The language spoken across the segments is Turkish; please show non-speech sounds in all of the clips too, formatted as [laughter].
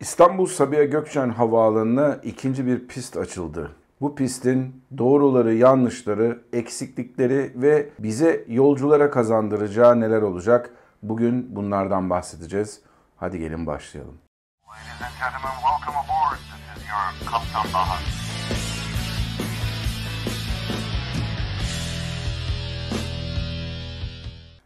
İstanbul Sabiha Gökçen Havaalanı'na ikinci bir pist açıldı. Bu pistin doğruları, yanlışları, eksiklikleri ve bize yolculara kazandıracağı neler olacak? Bugün bunlardan bahsedeceğiz. Hadi gelin başlayalım. Ladies and gentlemen, welcome aboard. This is your Kaptan Bahar.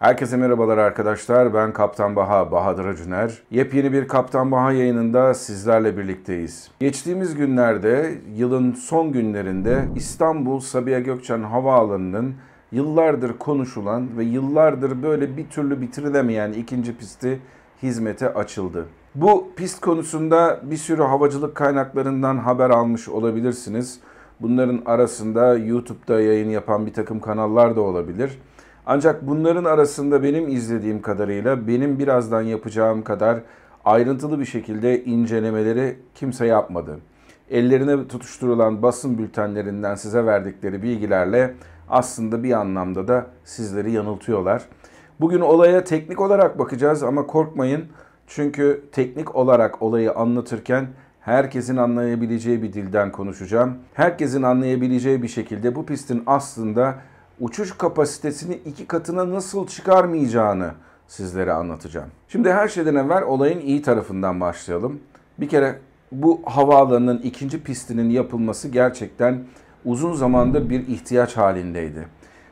Herkese merhabalar arkadaşlar. Ben Kaptan Baha, Bahadır Acuner. Yepyeni bir Kaptan Baha yayınında sizlerle birlikteyiz. Geçtiğimiz günlerde, yılın son günlerinde İstanbul Sabiha Gökçen Havaalanı'nın yıllardır konuşulan ve yıllardır böyle bir türlü bitirilemeyen ikinci pisti hizmete açıldı. Bu pist konusunda bir sürü havacılık kaynaklarından haber almış olabilirsiniz. Bunların arasında YouTube'da yayın yapan bir takım kanallar da olabilir. Ancak bunların arasında benim izlediğim kadarıyla benim birazdan yapacağım kadar ayrıntılı bir şekilde incelemeleri kimse yapmadı. Ellerine tutuşturulan basın bültenlerinden size verdikleri bilgilerle aslında bir anlamda da sizleri yanıltıyorlar. Bugün olaya teknik olarak bakacağız ama korkmayın. Çünkü teknik olarak olayı anlatırken herkesin anlayabileceği bir dilden konuşacağım. Herkesin anlayabileceği bir şekilde bu pistin aslında uçuş kapasitesini iki katına nasıl çıkarmayacağını sizlere anlatacağım. Şimdi her şeyden evvel olayın iyi tarafından başlayalım. Bir kere bu havaalanının ikinci pistinin yapılması gerçekten uzun zamandır bir ihtiyaç halindeydi.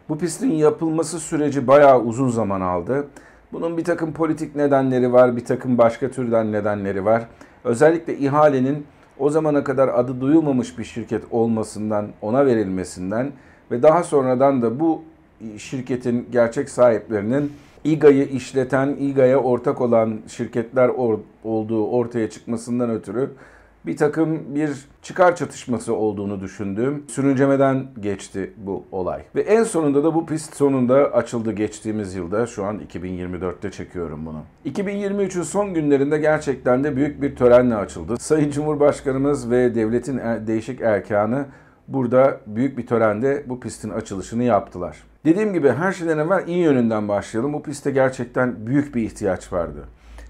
Bu pistin yapılması süreci bayağı uzun zaman aldı. Bunun bir takım politik nedenleri var, bir takım başka türden nedenleri var. Özellikle ihalenin o zamana kadar adı duyulmamış bir şirket olmasından, ona verilmesinden ve daha sonradan da bu şirketin gerçek sahiplerinin İGA'yı işleten, İGA'ya ortak olan şirketler or- olduğu ortaya çıkmasından ötürü bir takım bir çıkar çatışması olduğunu düşündüğüm sürüncemeden geçti bu olay. Ve en sonunda da bu pist sonunda açıldı geçtiğimiz yılda. Şu an 2024'te çekiyorum bunu. 2023'ün son günlerinde gerçekten de büyük bir törenle açıldı. Sayın Cumhurbaşkanımız ve devletin er, değişik erkanı burada büyük bir törende bu pistin açılışını yaptılar. Dediğim gibi her şeyden evvel iyi yönünden başlayalım. Bu piste gerçekten büyük bir ihtiyaç vardı.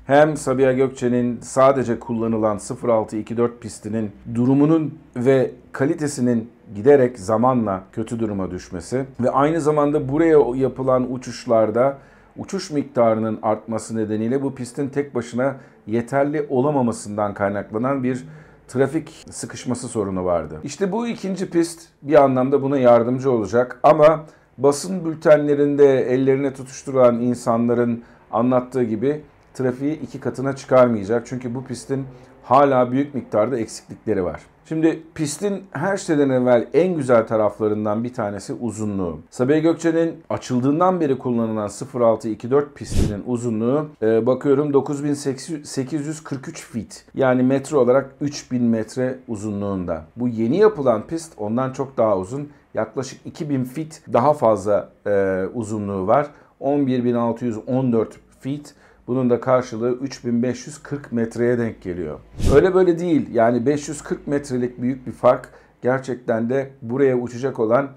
Hem Sabiha Gökçen'in sadece kullanılan 0624 pistinin durumunun ve kalitesinin giderek zamanla kötü duruma düşmesi ve aynı zamanda buraya yapılan uçuşlarda uçuş miktarının artması nedeniyle bu pistin tek başına yeterli olamamasından kaynaklanan bir trafik sıkışması sorunu vardı. İşte bu ikinci pist bir anlamda buna yardımcı olacak ama basın bültenlerinde ellerine tutuşturan insanların anlattığı gibi trafiği iki katına çıkarmayacak. Çünkü bu pistin hala büyük miktarda eksiklikleri var. Şimdi pistin her şeyden evvel en güzel taraflarından bir tanesi uzunluğu. Sabiha Gökçen'in açıldığından beri kullanılan 0624 pistinin uzunluğu e, bakıyorum 9843 feet. Yani metre olarak 3000 metre uzunluğunda. Bu yeni yapılan pist ondan çok daha uzun. Yaklaşık 2000 feet daha fazla e, uzunluğu var. 11614 feet bunun da karşılığı 3540 metreye denk geliyor. Öyle böyle değil. Yani 540 metrelik büyük bir fark gerçekten de buraya uçacak olan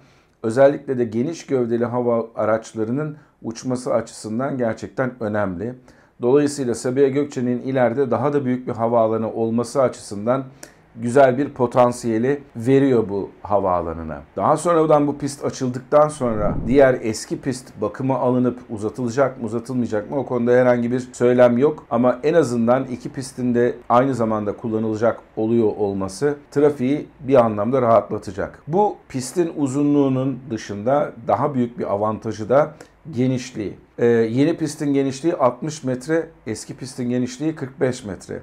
özellikle de geniş gövdeli hava araçlarının uçması açısından gerçekten önemli. Dolayısıyla Sabiha Gökçen'in ileride daha da büyük bir havaalanı olması açısından güzel bir potansiyeli veriyor bu havaalanına. Daha sonradan bu pist açıldıktan sonra diğer eski pist bakıma alınıp uzatılacak mı uzatılmayacak mı o konuda herhangi bir söylem yok. Ama en azından iki pistin de aynı zamanda kullanılacak oluyor olması trafiği bir anlamda rahatlatacak. Bu pistin uzunluğunun dışında daha büyük bir avantajı da genişliği. Ee, yeni pistin genişliği 60 metre, eski pistin genişliği 45 metre.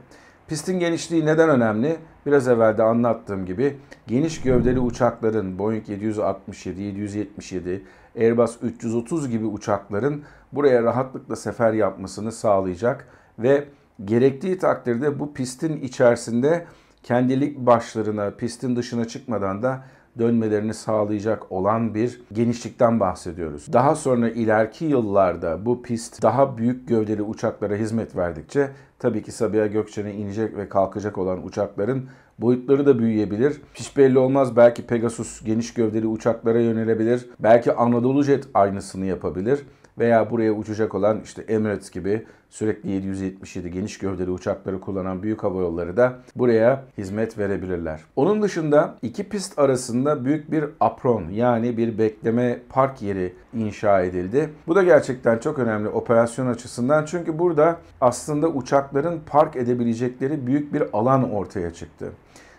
Pistin genişliği neden önemli? Biraz evvel de anlattığım gibi geniş gövdeli uçakların Boeing 767, 777, Airbus 330 gibi uçakların buraya rahatlıkla sefer yapmasını sağlayacak ve gerektiği takdirde bu pistin içerisinde kendilik başlarına, pistin dışına çıkmadan da dönmelerini sağlayacak olan bir genişlikten bahsediyoruz. Daha sonra ileriki yıllarda bu pist daha büyük gövdeli uçaklara hizmet verdikçe tabii ki Sabiha Gökçen'e inecek ve kalkacak olan uçakların boyutları da büyüyebilir. Hiç belli olmaz. Belki Pegasus geniş gövdeli uçaklara yönelebilir. Belki Anadolu Jet aynısını yapabilir. Veya buraya uçacak olan işte Emirates gibi sürekli 777 geniş gövdeli uçakları kullanan büyük hava yolları da buraya hizmet verebilirler. Onun dışında iki pist arasında büyük bir apron yani bir bekleme park yeri inşa edildi. Bu da gerçekten çok önemli operasyon açısından çünkü burada aslında uçakların park edebilecekleri büyük bir alan ortaya çıktı.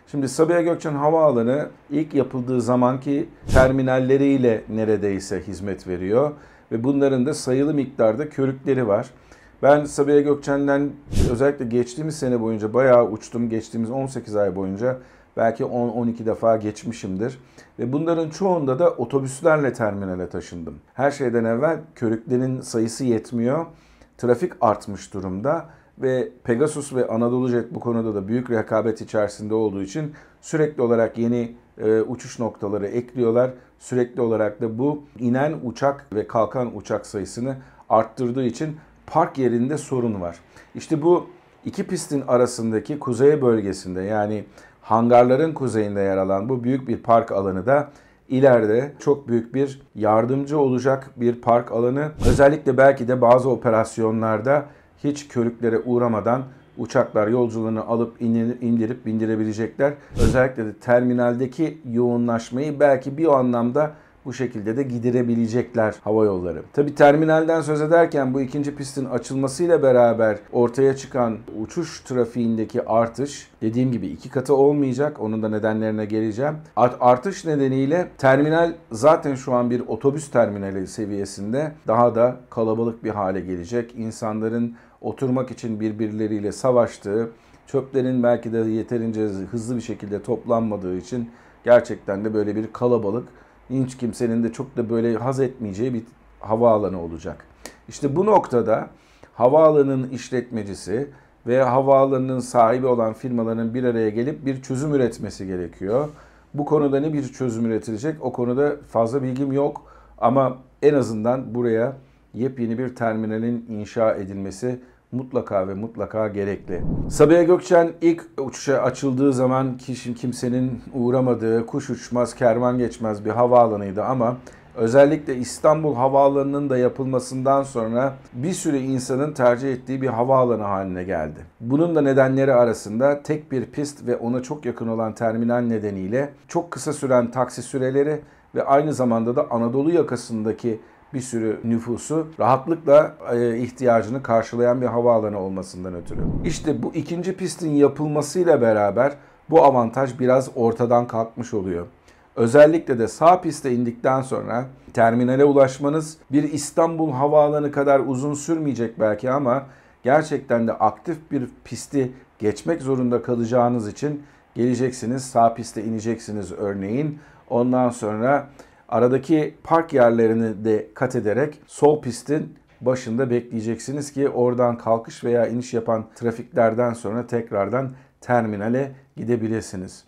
Şimdi Sabiha Gökçen Havaalanı ilk yapıldığı zamanki terminalleriyle neredeyse hizmet veriyor ve bunların da sayılı miktarda körükleri var. Ben Sabiha Gökçen'den özellikle geçtiğimiz sene boyunca bayağı uçtum. Geçtiğimiz 18 ay boyunca belki 10-12 defa geçmişimdir. Ve bunların çoğunda da otobüslerle terminale taşındım. Her şeyden evvel körüklerin sayısı yetmiyor. Trafik artmış durumda ve Pegasus ve Anadolu Jet bu konuda da büyük rekabet içerisinde olduğu için sürekli olarak yeni e, uçuş noktaları ekliyorlar. Sürekli olarak da bu inen uçak ve kalkan uçak sayısını arttırdığı için park yerinde sorun var. İşte bu iki pistin arasındaki kuzey bölgesinde yani hangarların kuzeyinde yer alan bu büyük bir park alanı da ileride çok büyük bir yardımcı olacak bir park alanı. Özellikle belki de bazı operasyonlarda hiç körüklere uğramadan uçaklar yolcularını alıp indirip bindirebilecekler. Özellikle de terminaldeki yoğunlaşmayı belki bir anlamda bu şekilde de giderebilecekler hava yolları. Tabi terminalden söz ederken bu ikinci pistin açılmasıyla beraber ortaya çıkan uçuş trafiğindeki artış dediğim gibi iki katı olmayacak. Onun da nedenlerine geleceğim. Artış nedeniyle terminal zaten şu an bir otobüs terminali seviyesinde daha da kalabalık bir hale gelecek. İnsanların oturmak için birbirleriyle savaştığı, çöplerin belki de yeterince hızlı bir şekilde toplanmadığı için gerçekten de böyle bir kalabalık hiç kimsenin de çok da böyle haz etmeyeceği bir havaalanı olacak. İşte bu noktada havaalanının işletmecisi ve havaalanının sahibi olan firmaların bir araya gelip bir çözüm üretmesi gerekiyor. Bu konuda ne bir çözüm üretilecek o konuda fazla bilgim yok ama en azından buraya yepyeni bir terminalin inşa edilmesi mutlaka ve mutlaka gerekli. Sabiha Gökçen ilk uçuşa açıldığı zaman kişi kimsenin uğramadığı, kuş uçmaz, kervan geçmez bir havaalanıydı ama özellikle İstanbul Havaalanı'nın da yapılmasından sonra bir sürü insanın tercih ettiği bir havaalanı haline geldi. Bunun da nedenleri arasında tek bir pist ve ona çok yakın olan terminal nedeniyle çok kısa süren taksi süreleri ve aynı zamanda da Anadolu yakasındaki bir sürü nüfusu rahatlıkla e, ihtiyacını karşılayan bir havaalanı olmasından ötürü. İşte bu ikinci pistin yapılmasıyla beraber bu avantaj biraz ortadan kalkmış oluyor. Özellikle de sağ piste indikten sonra terminale ulaşmanız bir İstanbul havaalanı kadar uzun sürmeyecek belki ama gerçekten de aktif bir pisti geçmek zorunda kalacağınız için geleceksiniz sağ piste ineceksiniz örneğin. Ondan sonra Aradaki park yerlerini de kat ederek sol pistin başında bekleyeceksiniz ki oradan kalkış veya iniş yapan trafiklerden sonra tekrardan terminale gidebilirsiniz.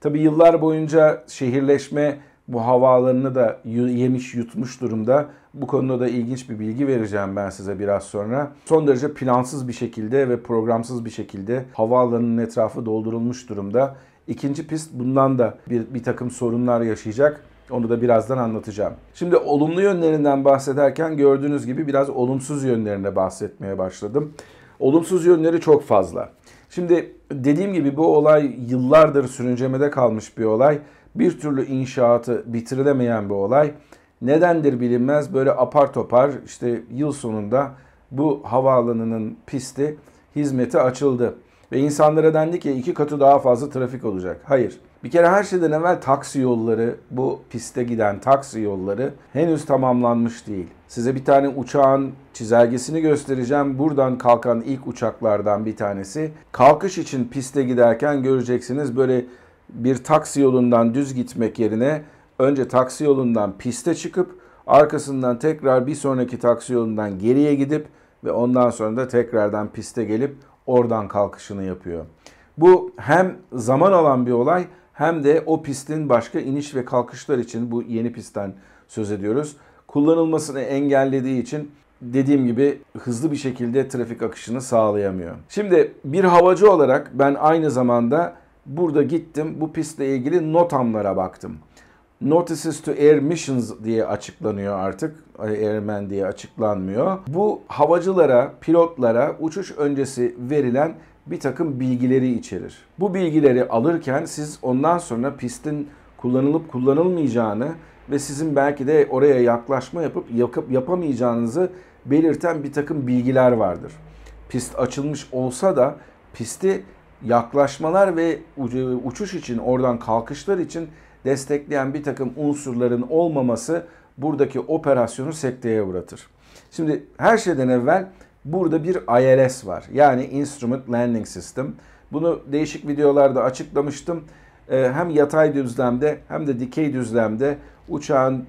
Tabi yıllar boyunca şehirleşme bu havaalanını da yemiş yutmuş durumda. Bu konuda da ilginç bir bilgi vereceğim ben size biraz sonra. Son derece plansız bir şekilde ve programsız bir şekilde havaalanının etrafı doldurulmuş durumda. İkinci pist bundan da bir, bir takım sorunlar yaşayacak. Onu da birazdan anlatacağım. Şimdi olumlu yönlerinden bahsederken gördüğünüz gibi biraz olumsuz yönlerine bahsetmeye başladım. Olumsuz yönleri çok fazla. Şimdi dediğim gibi bu olay yıllardır sürüncemede kalmış bir olay. Bir türlü inşaatı bitirilemeyen bir olay. Nedendir bilinmez böyle apar topar işte yıl sonunda bu havaalanının pisti hizmete açıldı. Ve insanlara dendi ki iki katı daha fazla trafik olacak. Hayır. Bir kere her şeyden evvel taksi yolları, bu piste giden taksi yolları henüz tamamlanmış değil. Size bir tane uçağın çizelgesini göstereceğim. Buradan kalkan ilk uçaklardan bir tanesi. Kalkış için piste giderken göreceksiniz böyle bir taksi yolundan düz gitmek yerine önce taksi yolundan piste çıkıp arkasından tekrar bir sonraki taksi yolundan geriye gidip ve ondan sonra da tekrardan piste gelip oradan kalkışını yapıyor. Bu hem zaman alan bir olay hem de o pistin başka iniş ve kalkışlar için bu yeni pistten söz ediyoruz. Kullanılmasını engellediği için dediğim gibi hızlı bir şekilde trafik akışını sağlayamıyor. Şimdi bir havacı olarak ben aynı zamanda burada gittim bu pistle ilgili notamlara baktım. Notices to Air Missions diye açıklanıyor artık. Airmen diye açıklanmıyor. Bu havacılara, pilotlara uçuş öncesi verilen bir takım bilgileri içerir. Bu bilgileri alırken siz ondan sonra pistin kullanılıp kullanılmayacağını ve sizin belki de oraya yaklaşma yapıp yapıp yapamayacağınızı belirten bir takım bilgiler vardır. Pist açılmış olsa da pisti yaklaşmalar ve uçuş için oradan kalkışlar için destekleyen bir takım unsurların olmaması buradaki operasyonu sekteye uğratır. Şimdi her şeyden evvel burada bir ILS var. Yani Instrument Landing System. Bunu değişik videolarda açıklamıştım. Ee, hem yatay düzlemde hem de dikey düzlemde uçağın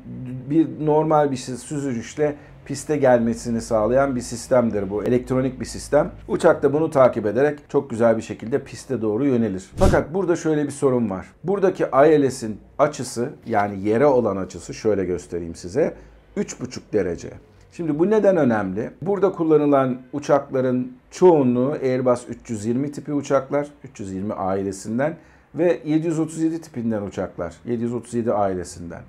bir normal bir süzülüşle piste gelmesini sağlayan bir sistemdir bu. Elektronik bir sistem. Uçak da bunu takip ederek çok güzel bir şekilde piste doğru yönelir. Fakat burada şöyle bir sorun var. Buradaki ILS'in açısı yani yere olan açısı şöyle göstereyim size. 3,5 derece. Şimdi bu neden önemli? Burada kullanılan uçakların çoğunluğu Airbus 320 tipi uçaklar, 320 ailesinden ve 737 tipinden uçaklar, 737 ailesinden.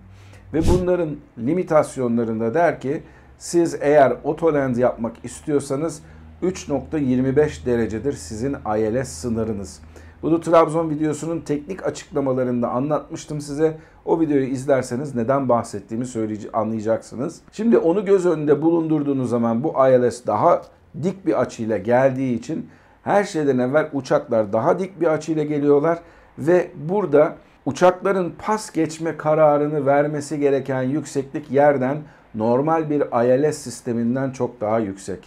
Ve bunların limitasyonlarında der ki siz eğer otoland yapmak istiyorsanız 3.25 derecedir sizin ILS sınırınız. Bunu Trabzon videosunun teknik açıklamalarında anlatmıştım size. O videoyu izlerseniz neden bahsettiğimi anlayacaksınız. Şimdi onu göz önünde bulundurduğunuz zaman bu ILS daha dik bir açıyla geldiği için her şeyden evvel uçaklar daha dik bir açıyla geliyorlar ve burada uçakların pas geçme kararını vermesi gereken yükseklik yerden normal bir ILS sisteminden çok daha yüksek.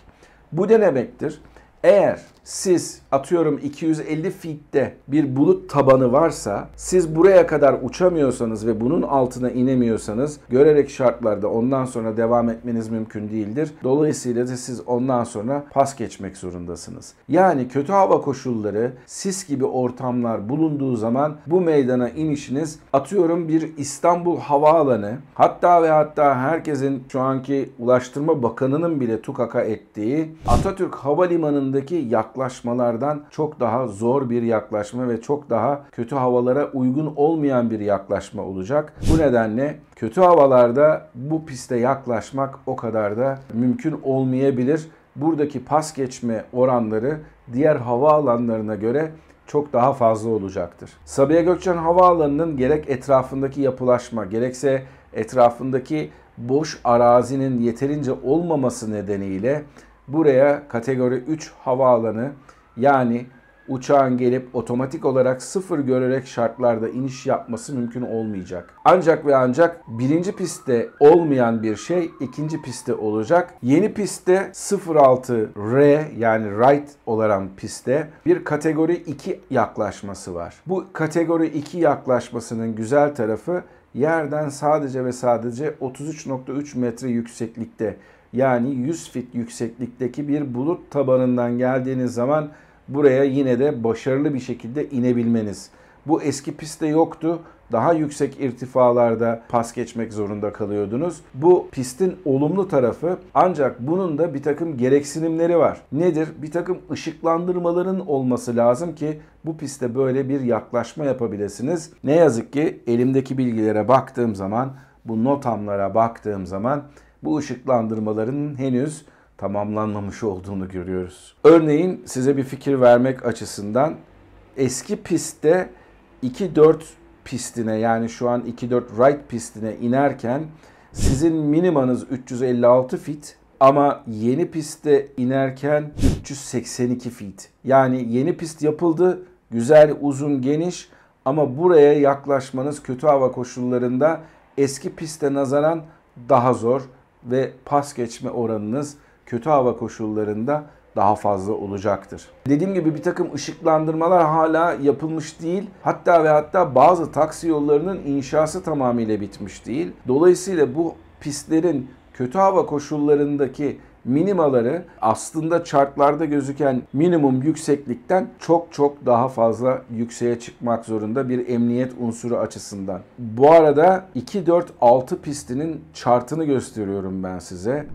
Bu ne demektir? Eğer siz atıyorum 250 feet'te bir bulut tabanı varsa siz buraya kadar uçamıyorsanız ve bunun altına inemiyorsanız görerek şartlarda ondan sonra devam etmeniz mümkün değildir. Dolayısıyla da siz ondan sonra pas geçmek zorundasınız. Yani kötü hava koşulları, sis gibi ortamlar bulunduğu zaman bu meydana inişiniz atıyorum bir İstanbul Havaalanı hatta ve hatta herkesin şu anki Ulaştırma Bakanı'nın bile tukaka ettiği Atatürk Havalimanı'ndaki yaklaşık yaklaşmalardan çok daha zor bir yaklaşma ve çok daha kötü havalara uygun olmayan bir yaklaşma olacak. Bu nedenle kötü havalarda bu piste yaklaşmak o kadar da mümkün olmayabilir. Buradaki pas geçme oranları diğer hava alanlarına göre çok daha fazla olacaktır. Sabiha Gökçen Havaalanı'nın gerek etrafındaki yapılaşma gerekse etrafındaki boş arazinin yeterince olmaması nedeniyle buraya kategori 3 havaalanı yani uçağın gelip otomatik olarak sıfır görerek şartlarda iniş yapması mümkün olmayacak. Ancak ve ancak birinci pistte olmayan bir şey ikinci pistte olacak. Yeni pistte 06R yani right olarak pistte bir kategori 2 yaklaşması var. Bu kategori 2 yaklaşmasının güzel tarafı yerden sadece ve sadece 33.3 metre yükseklikte yani 100 fit yükseklikteki bir bulut tabanından geldiğiniz zaman buraya yine de başarılı bir şekilde inebilmeniz. Bu eski pistte yoktu. Daha yüksek irtifalarda pas geçmek zorunda kalıyordunuz. Bu pistin olumlu tarafı ancak bunun da bir takım gereksinimleri var. Nedir? Bir takım ışıklandırmaların olması lazım ki bu piste böyle bir yaklaşma yapabilirsiniz. Ne yazık ki elimdeki bilgilere baktığım zaman bu notamlara baktığım zaman bu ışıklandırmaların henüz tamamlanmamış olduğunu görüyoruz. Örneğin size bir fikir vermek açısından eski pistte 2-4 pistine yani şu an 2-4 right pistine inerken sizin minimanız 356 fit ama yeni pistte inerken 382 fit. Yani yeni pist yapıldı, güzel, uzun, geniş ama buraya yaklaşmanız kötü hava koşullarında eski piste nazaran daha zor ve pas geçme oranınız kötü hava koşullarında daha fazla olacaktır. Dediğim gibi bir takım ışıklandırmalar hala yapılmış değil. Hatta ve hatta bazı taksi yollarının inşası tamamıyla bitmiş değil. Dolayısıyla bu pistlerin kötü hava koşullarındaki minimaları aslında chartlarda gözüken minimum yükseklikten çok çok daha fazla yükseğe çıkmak zorunda bir emniyet unsuru açısından. Bu arada 2 4 6 pistinin chartını gösteriyorum ben size.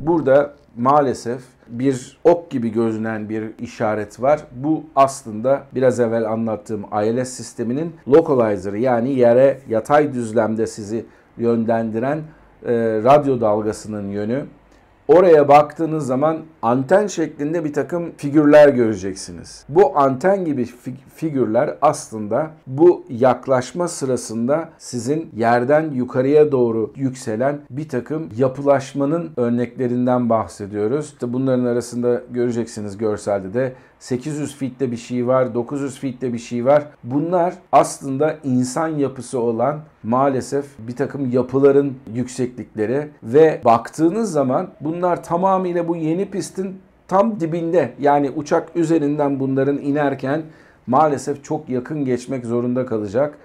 Burada maalesef bir ok gibi görünen bir işaret var. Bu aslında biraz evvel anlattığım ILS sisteminin localizer yani yere yatay düzlemde sizi yönlendiren e, radyo dalgasının yönü. Oraya baktığınız zaman anten şeklinde bir takım figürler göreceksiniz. Bu anten gibi figürler aslında bu yaklaşma sırasında sizin yerden yukarıya doğru yükselen bir takım yapılaşmanın örneklerinden bahsediyoruz. İşte bunların arasında göreceksiniz görselde de 800 fitte bir şey var, 900 fitte bir şey var. Bunlar aslında insan yapısı olan maalesef bir takım yapıların yükseklikleri ve baktığınız zaman bunlar tamamıyla bu yeni pistin tam dibinde yani uçak üzerinden bunların inerken maalesef çok yakın geçmek zorunda kalacak.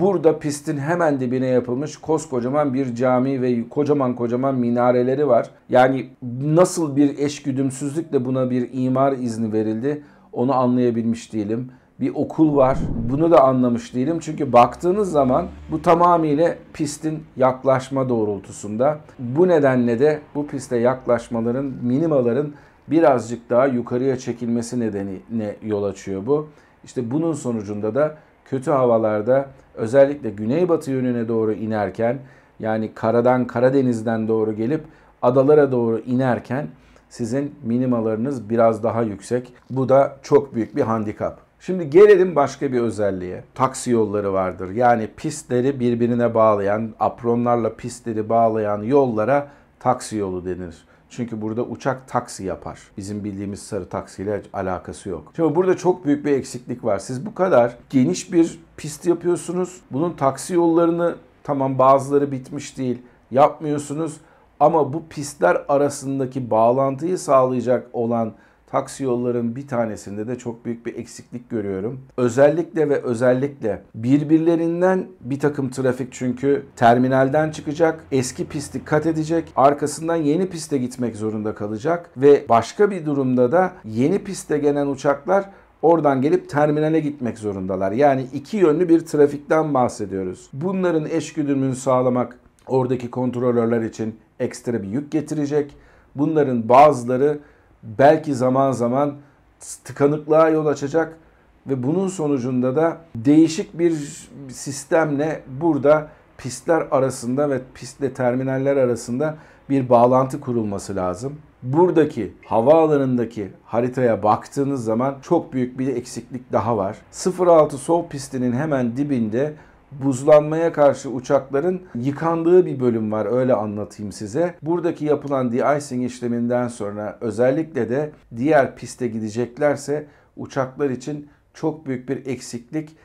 Burada pistin hemen dibine yapılmış koskocaman bir cami ve kocaman kocaman minareleri var. Yani nasıl bir eşgüdümsüzlükle buna bir imar izni verildi onu anlayabilmiş değilim. Bir okul var. Bunu da anlamış değilim. Çünkü baktığınız zaman bu tamamıyla pistin yaklaşma doğrultusunda. Bu nedenle de bu piste yaklaşmaların, minimaların birazcık daha yukarıya çekilmesi nedeniyle yol açıyor bu. İşte bunun sonucunda da kötü havalarda özellikle güneybatı yönüne doğru inerken yani karadan Karadeniz'den doğru gelip adalara doğru inerken sizin minimalarınız biraz daha yüksek. Bu da çok büyük bir handikap. Şimdi gelelim başka bir özelliğe. Taksi yolları vardır. Yani pistleri birbirine bağlayan, apronlarla pistleri bağlayan yollara taksi yolu denir. Çünkü burada uçak taksi yapar. Bizim bildiğimiz sarı taksiyle alakası yok. Şimdi burada çok büyük bir eksiklik var. Siz bu kadar geniş bir pist yapıyorsunuz. Bunun taksi yollarını tamam bazıları bitmiş değil yapmıyorsunuz. Ama bu pistler arasındaki bağlantıyı sağlayacak olan taksi yolların bir tanesinde de çok büyük bir eksiklik görüyorum. Özellikle ve özellikle birbirlerinden bir takım trafik çünkü terminalden çıkacak, eski pisti kat edecek, arkasından yeni piste gitmek zorunda kalacak ve başka bir durumda da yeni piste gelen uçaklar oradan gelip terminale gitmek zorundalar. Yani iki yönlü bir trafikten bahsediyoruz. Bunların eşgüdümünü sağlamak oradaki kontrolörler için ekstra bir yük getirecek. Bunların bazıları belki zaman zaman tıkanıklığa yol açacak ve bunun sonucunda da değişik bir sistemle burada pistler arasında ve pistle terminaller arasında bir bağlantı kurulması lazım. Buradaki havaalanındaki haritaya baktığınız zaman çok büyük bir eksiklik daha var. 06 sol pistinin hemen dibinde buzlanmaya karşı uçakların yıkandığı bir bölüm var öyle anlatayım size. Buradaki yapılan de-icing işleminden sonra özellikle de diğer piste gideceklerse uçaklar için çok büyük bir eksiklik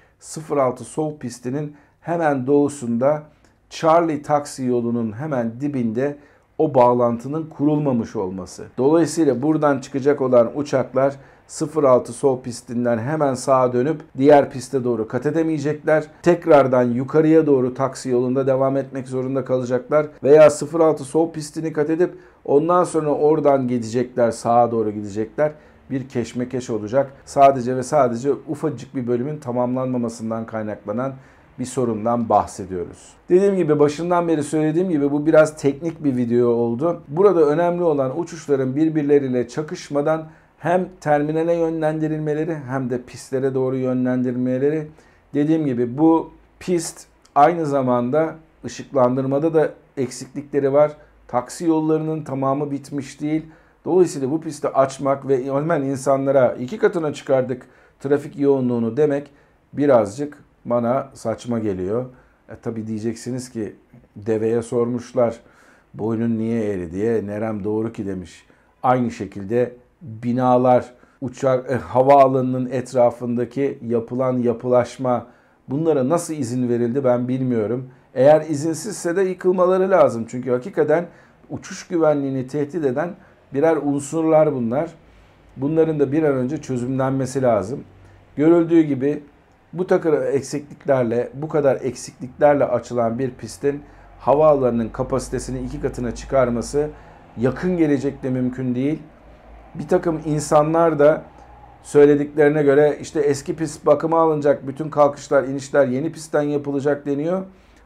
06 sol pistinin hemen doğusunda Charlie taksi yolunun hemen dibinde o bağlantının kurulmamış olması. Dolayısıyla buradan çıkacak olan uçaklar 06 sol pistinden hemen sağa dönüp diğer piste doğru kat edemeyecekler. Tekrardan yukarıya doğru taksi yolunda devam etmek zorunda kalacaklar. Veya 06 sol pistini kat edip ondan sonra oradan gidecekler sağa doğru gidecekler bir keşmekeş olacak. Sadece ve sadece ufacık bir bölümün tamamlanmamasından kaynaklanan bir sorundan bahsediyoruz. Dediğim gibi başından beri söylediğim gibi bu biraz teknik bir video oldu. Burada önemli olan uçuşların birbirleriyle çakışmadan hem terminale yönlendirilmeleri hem de pistlere doğru yönlendirilmeleri. Dediğim gibi bu pist aynı zamanda ışıklandırmada da eksiklikleri var. Taksi yollarının tamamı bitmiş değil. Dolayısıyla bu pisti açmak ve hemen insanlara iki katına çıkardık trafik yoğunluğunu demek birazcık bana saçma geliyor. E, tabii diyeceksiniz ki deveye sormuşlar boynun niye eğri diye Nerem doğru ki demiş. Aynı şekilde binalar, uçak, e, havaalanının etrafındaki yapılan yapılaşma bunlara nasıl izin verildi ben bilmiyorum. Eğer izinsizse de yıkılmaları lazım. Çünkü hakikaten uçuş güvenliğini tehdit eden birer unsurlar bunlar. Bunların da bir an önce çözümlenmesi lazım. Görüldüğü gibi bu takır eksikliklerle, bu kadar eksikliklerle açılan bir pistin havaalanının kapasitesini iki katına çıkarması yakın gelecekte mümkün değil bir takım insanlar da söylediklerine göre işte eski pist bakıma alınacak, bütün kalkışlar, inişler yeni pistten yapılacak deniyor.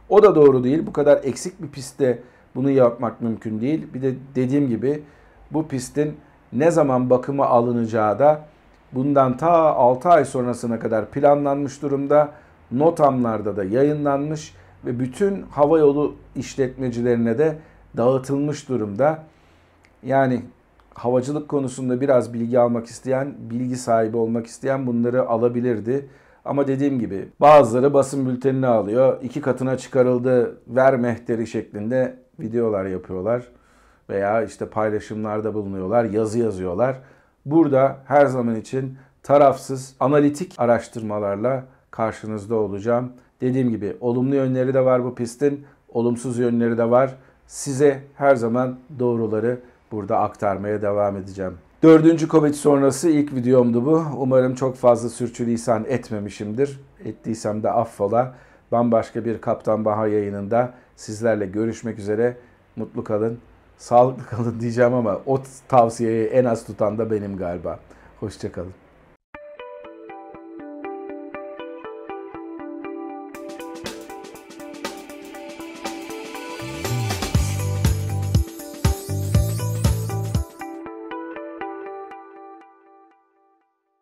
O da doğru değil. Bu kadar eksik bir pistte bunu yapmak mümkün değil. Bir de dediğim gibi bu pistin ne zaman bakıma alınacağı da bundan ta 6 ay sonrasına kadar planlanmış durumda. Notamlarda da yayınlanmış ve bütün havayolu işletmecilerine de dağıtılmış durumda. Yani havacılık konusunda biraz bilgi almak isteyen, bilgi sahibi olmak isteyen bunları alabilirdi. Ama dediğim gibi bazıları basın bültenini alıyor. iki katına çıkarıldı ver mehteri şeklinde videolar yapıyorlar. Veya işte paylaşımlarda bulunuyorlar, yazı yazıyorlar. Burada her zaman için tarafsız, analitik araştırmalarla karşınızda olacağım. Dediğim gibi olumlu yönleri de var bu pistin, olumsuz yönleri de var. Size her zaman doğruları burada aktarmaya devam edeceğim. Dördüncü Covid sonrası ilk videomdu bu. Umarım çok fazla sürçülisan etmemişimdir. Ettiysem de affola. Bambaşka bir Kaptan Baha yayınında sizlerle görüşmek üzere. Mutlu kalın, sağlıklı [laughs] kalın diyeceğim ama o tavsiyeyi en az tutan da benim galiba. Hoşçakalın.